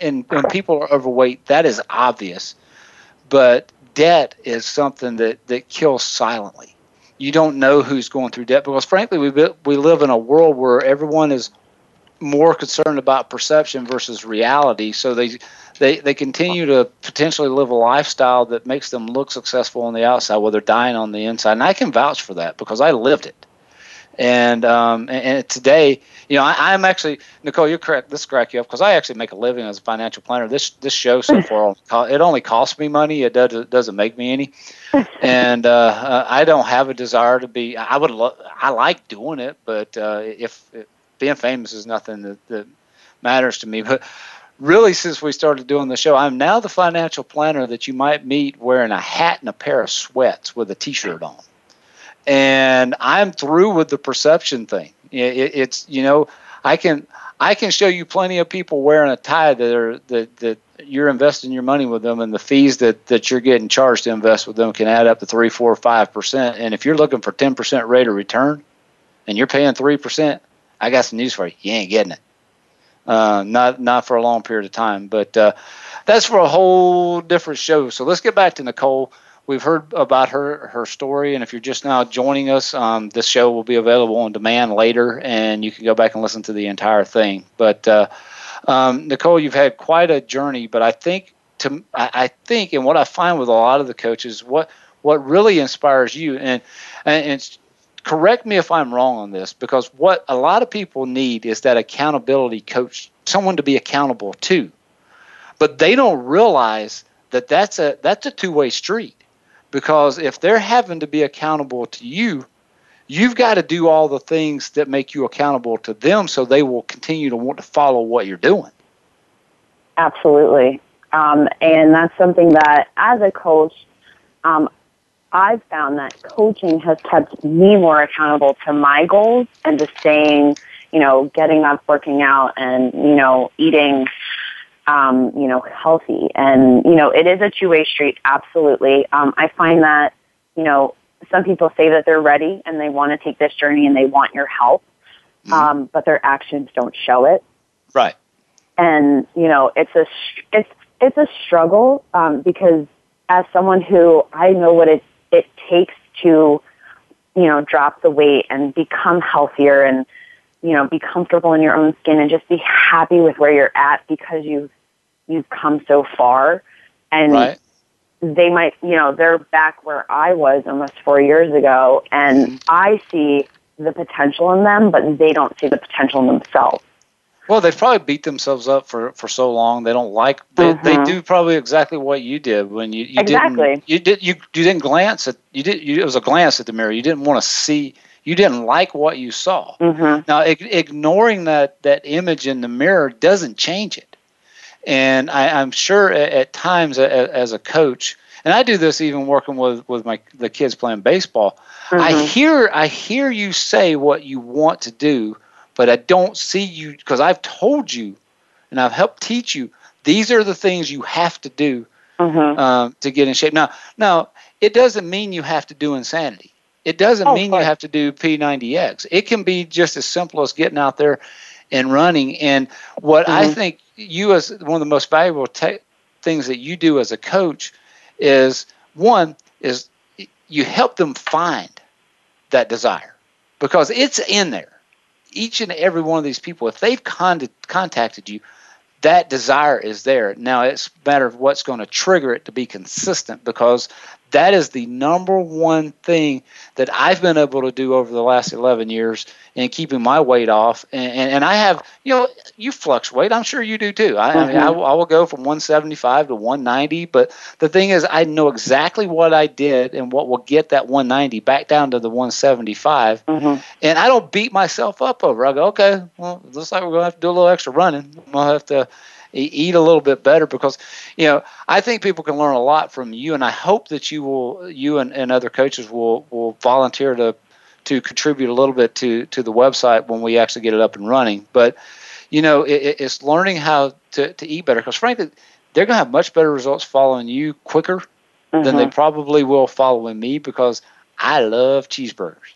and when people are overweight, that is obvious. But debt is something that that kills silently you don't know who's going through debt because frankly we we live in a world where everyone is more concerned about perception versus reality. So they they they continue to potentially live a lifestyle that makes them look successful on the outside while they're dying on the inside. And I can vouch for that because I lived it and um, and, and today you know I, am actually Nicole you're correct this crack you up because I actually make a living as a financial planner this this show so far it only costs me money it, does, it doesn't make me any <laughs> and uh, uh, I don't have a desire to be. I would. Lo- I like doing it, but uh, if, if, being famous is nothing that, that matters to me, but really since we started doing the show i'm now the financial planner that you might meet wearing a hat and a pair of sweats with a t-shirt on and i'm through with the perception thing it, it's you know i can i can show you plenty of people wearing a tie that are that, that you're investing your money with them, and the fees that, that you're getting charged to invest with them can add up to three, four, five percent. And if you're looking for ten percent rate of return, and you're paying three percent, I got some news for you. You ain't getting it. Uh, not not for a long period of time, but uh, that's for a whole different show. So let's get back to Nicole. We've heard about her her story, and if you're just now joining us, um, this show will be available on demand later, and you can go back and listen to the entire thing. But uh, um, Nicole, you've had quite a journey, but I think to I, I think, and what I find with a lot of the coaches, what what really inspires you, and and, and correct me if I'm wrong on this, because what a lot of people need is that accountability coach, someone to be accountable to, but they don't realize that that's a that's a two way street because if they're having to be accountable to you, you've got to do all the things that make you accountable to them so they will continue to want to follow what you're doing. Absolutely. Um, and that's something that, as a coach, um, I've found that coaching has kept me more accountable to my goals and to staying, you know, getting up, working out, and, you know, eating um, you know, healthy. And, you know, it is a two-way street, absolutely. Um, I find that, you know, some people say that they're ready and they want to take this journey and they want your help, mm-hmm. um, but their actions don't show it. Right. And, you know, it's a, it's, it's a struggle, um, because as someone who I know what it, it takes to, you know, drop the weight and become healthier and, you know, be comfortable in your own skin and just be happy with where you're at because you've you've come so far and right. they might you know they're back where i was almost four years ago and mm-hmm. i see the potential in them but they don't see the potential in themselves well they've probably beat themselves up for for so long they don't like they, mm-hmm. they do probably exactly what you did when you, you exactly. didn't you did you you didn't glance at you did you, it was a glance at the mirror you didn't want to see you didn't like what you saw. Mm-hmm. Now, ig- ignoring that that image in the mirror doesn't change it. And I, am sure at, at times a, a, as a coach, and I do this even working with with my the kids playing baseball. Mm-hmm. I hear I hear you say what you want to do, but I don't see you because I've told you, and I've helped teach you. These are the things you have to do mm-hmm. um, to get in shape. Now, now it doesn't mean you have to do insanity. It doesn't oh, mean you have to do P90X. It can be just as simple as getting out there and running. And what mm-hmm. I think you, as one of the most valuable te- things that you do as a coach, is one is you help them find that desire because it's in there. Each and every one of these people, if they've con- contacted you, that desire is there. Now it's a matter of what's going to trigger it to be consistent because that is the number one thing that I've been able to do over the last 11 years in keeping my weight off. And, and, and I have, you know, you fluctuate. I'm sure you do too. I, mm-hmm. I mean, I, I, will go from 175 to 190. But the thing is, I know exactly what I did and what will get that 190 back down to the 175. Mm-hmm. And I don't beat myself up over. It. I go, okay, well, looks like we're going to have to do a little extra running. We'll have to eat a little bit better because you know I think people can learn a lot from you, and I hope that you will you and, and other coaches will will volunteer to to contribute a little bit to to the website when we actually get it up and running. But you know it, it's learning how to, to eat better because frankly they're going to have much better results following you quicker mm-hmm. than they mm-hmm. probably will following me because I love cheeseburgers.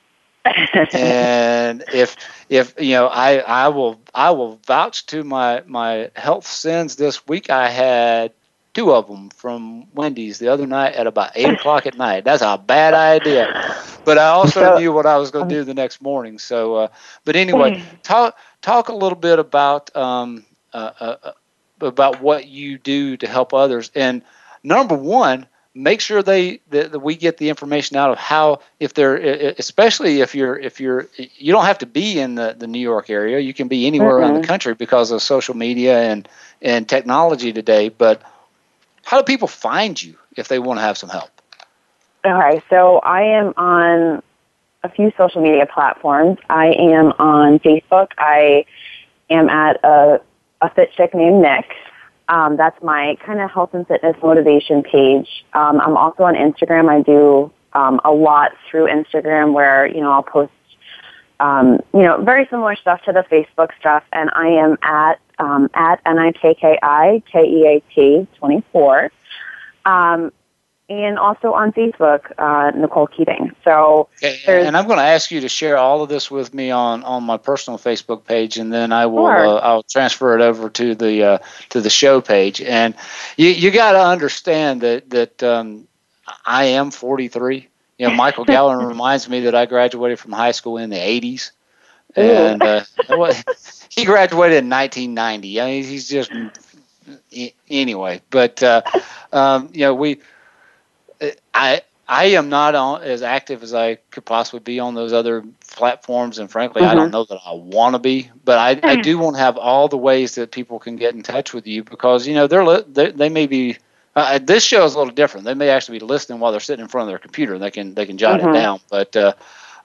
And if if you know I I will I will vouch to my my health sins this week. I had two of them from Wendy's the other night at about eight o'clock at night. That's a bad idea, but I also knew what I was going to do the next morning. So, uh, but anyway, talk talk a little bit about um, uh, uh, uh about what you do to help others. And number one, make sure they that, that, we get the information out of how if they're especially if you're if you're you don't have to be in the, the New York area. You can be anywhere mm-hmm. around the country because of social media and and technology today but how do people find you if they want to have some help? Okay so I am on a few social media platforms. I am on Facebook. I am at a a fit chick named Nick um, that's my kind of health and fitness motivation page. Um, I'm also on Instagram. I do um, a lot through Instagram where, you know, I'll post, um, you know, very similar stuff to the Facebook stuff. And I am at, um, at N-I-K-K-I-K-E-A-T 24. Um, and also on Facebook, uh, Nicole Keating. So, okay, and I'm going to ask you to share all of this with me on, on my personal Facebook page, and then I will Sure. uh, I'll transfer it over to the uh, to the show page. And you you got to understand that that um, I am 43. You know, Michael <laughs> Gallen reminds me that I graduated from high school in the 80s, and uh, <laughs> he graduated in 1990. I mean, he's just anyway. But uh, um, you know, we I I am not on, as active as I could possibly be on those other platforms, and frankly, I don't Mhm. know that I want to be. But I, I do want to have all the ways that people can get in touch with you because you know they're they, they may be. Uh, this show is a little different. They may actually be listening while they're sitting in front of their computer. and They can they can jot Mhm. it down. But uh,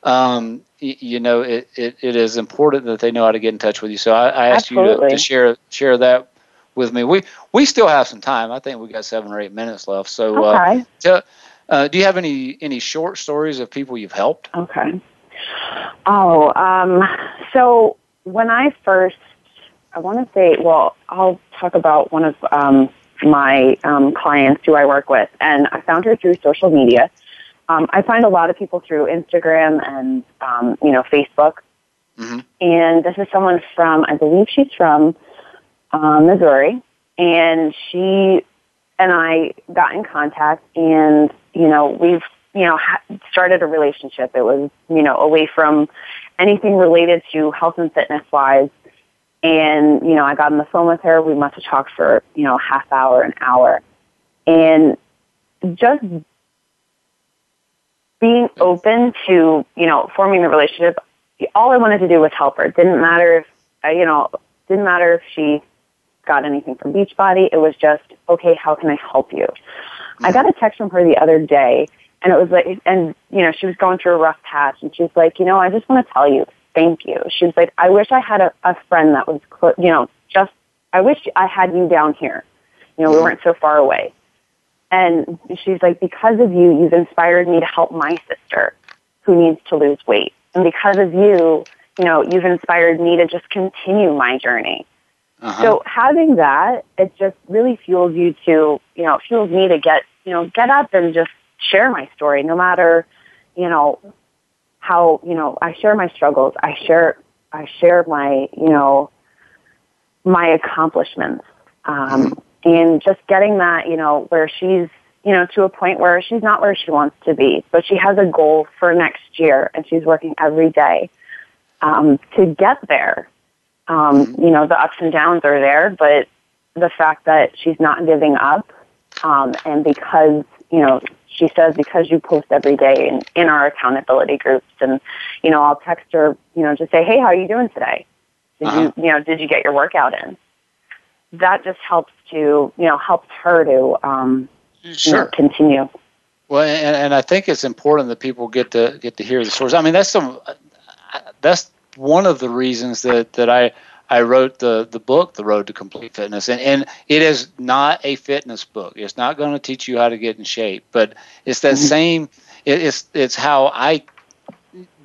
um, y- you know, it, it, it is important that they know how to get in touch with you. So I, I asked you to, to share share that with me. We we still have some time. I think we got seven or eight minutes left. So uh, Okay. tell- uh, do you have any any short stories of people you've helped? Okay. Oh, um, so when I first, I want to say, well, I'll talk about one of um, my um, clients who I work with, and I found her through social media. Um, I find a lot of people through Instagram and um, you know Facebook, Mm-hmm. and this is someone from, I believe she's from um, Missouri, and she and I got in contact, and you know we've you know ha- started a relationship. It was you know away from anything related to health and fitness wise, and you know I got on the phone with her. We must have talked for you know half hour, an hour, and just being open to you know forming the relationship. All I wanted to do was help her. It didn't matter if uh, you know didn't matter if she got anything from Beachbody. It was just okay. How can I help you? I got a text from her the other day, and it was like, and you know, she was going through a rough patch, and she's like, you know, I just want to tell you, thank you. She was like, I wish I had a, a friend that was, clo- you know, just, I wish I had you down here. You know, we weren't so far away. And she's like, because of you, you've inspired me to help my sister who needs to lose weight. And because of you, you know, you've inspired me to just continue my journey. Uh-huh. So having that, it just really fuels you to, you know, fuels me to get, you know, get up and just share my story, no matter, you know, how, you know, I share my struggles. I share, I share my, you know, my accomplishments. Um, and just getting that, you know, where she's, you know, to a point where she's not where she wants to be, but she has a goal for next year and she's working every day, um, to get there um, you know, the ups and downs are there, but the fact that she's not giving up, um, and because, you know, she says because you post every day in, in our accountability groups and, you know, I'll text her, you know, just say, hey, how are you doing today? Did Uh-huh. you, you know, did you get your workout in? That just helps to, you know, helps her to, um, you know, continue. Well, and, and I think it's important that people get to get to hear the stories. I mean, that's some that's one of the reasons that that I I wrote the the book, The Road to Complete Fitness, and and it is not a fitness book. It's not going to teach you how to get in shape, but it's that mm-hmm. same. It, it's it's how I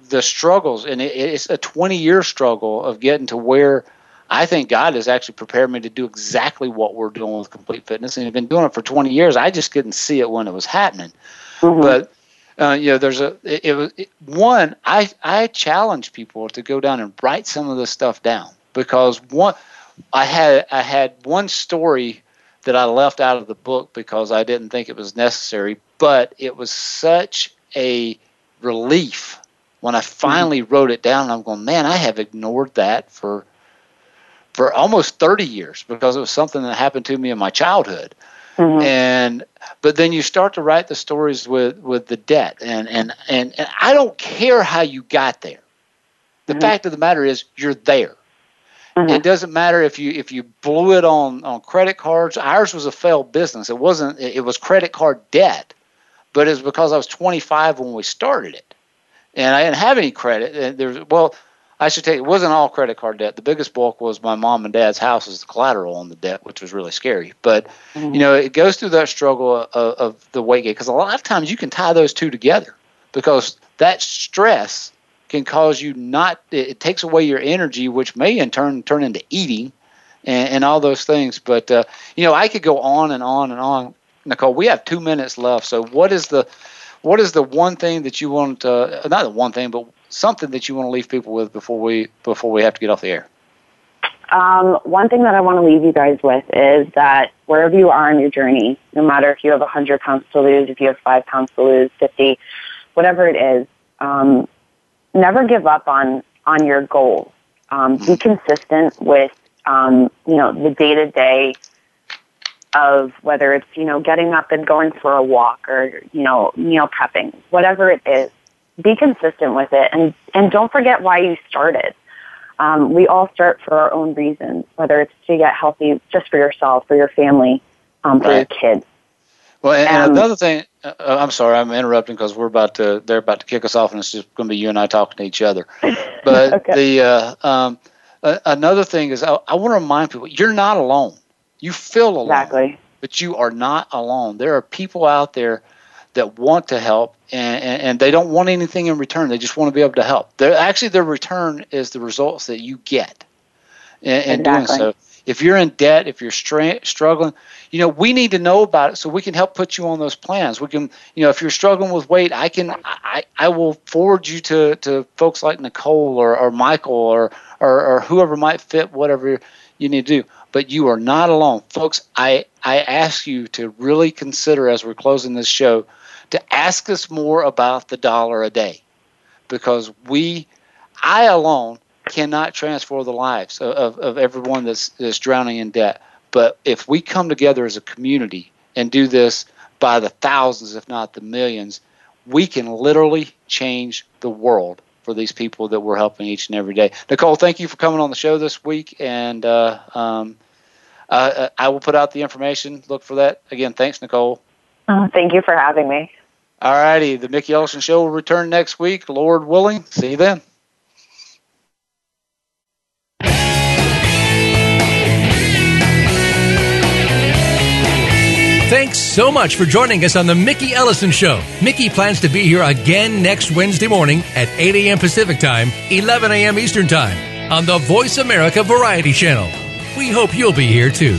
the struggles, and it, it's a 20 year struggle of getting to where. I think God has actually prepared me to do exactly what we're doing with complete fitness, and I've been doing it for 20 years. I just couldn't see it when it was happening. Mm-hmm. But uh, you know, there's a it, it one. I I challenge people to go down and write some of this stuff down because one, I had I had one story that I left out of the book because I didn't think it was necessary, but it was such a relief when I finally wrote it down. I'm going, man, I have ignored that for for almost 30 years because it was something that happened to me in my childhood Mm-hmm. and but then you start to write the stories with with the debt and and and, and i don't care how you got there. The mm-hmm. fact of the matter is you're there. Mm-hmm. It doesn't matter if you if you blew it on on credit cards. Ours was a failed business. It wasn't it it was credit card debt but it's because i was 25 when we started it. And i didn't have any credit. And there's well I should tell you, it wasn't all credit card debt. The biggest bulk was my mom and dad's house as the collateral on the debt, which was really scary. But you know, it goes through that struggle of, of the weight gain because a lot of times you can tie those two together because that stress can cause you not. It, it takes away your energy, which may in turn turn into eating and, and all those things. But uh, you know, I could go on and on and on, Nicole, we have two minutes left. So, what is the what is the one thing that you want? Uh, not the one thing, but something that you want to leave people with before we before we have to get off the air. Um, one thing that I want to leave you guys with is that wherever you are in your journey, no matter if you have 100 pounds to lose, if you have five pounds to lose, 50, whatever it is, um, never give up on on your goals. Um, be consistent with um, you know the day to day of whether it's you know getting up and going for a walk or you know meal prepping, whatever it is. Be consistent with it, and and don't forget why you started. Um, we all start for our own reasons, whether it's to get healthy just for yourself, for your family, um, for right. your kids. Well, and, and um, another thing, uh, I'm sorry, I'm interrupting because we're about to, they're about to kick us off, and it's just going to be you and I talking to each other. <laughs> But okay. the uh, um, uh, another thing is, I, I want to remind people, you're not alone. You feel alone, exactly, but you are not alone. There are people out there that want to help and, and, they don't want anything in return. They just want to be able to help. They're, actually, their return is the results that you get in, in exactly. doing so. If you're in debt, if you're stra- struggling, you know we need to know about it so we can help put you on those plans. We can, you know, if you're struggling with weight, I can, I, I will forward you to, to folks like Nicole or, or Michael or, or or whoever might fit whatever you need to do. But you are not alone, folks. I I ask you to really consider as we're closing this show to ask us more about the dollar a day because we, I alone, cannot transform the lives of, of, of everyone that's, that's drowning in debt. But if we come together as a community and do this by the thousands, if not the millions, we can literally change the world for these people that we're helping each and every day. Nicole, thank you for coming on the show this week, and uh, um, uh, I will put out the information. Look for that again. Thanks, Nicole. Uh, thank you for having me. All righty. The Mickey Ellison Show will return next week, Lord willing. See you then. Thanks so much for joining us on the Mickey Ellison Show. Mickey plans to be here again next Wednesday morning at 8 a.m. Pacific Time, 11 a.m. Eastern Time on the Voice America Variety Channel. We hope you'll be here too.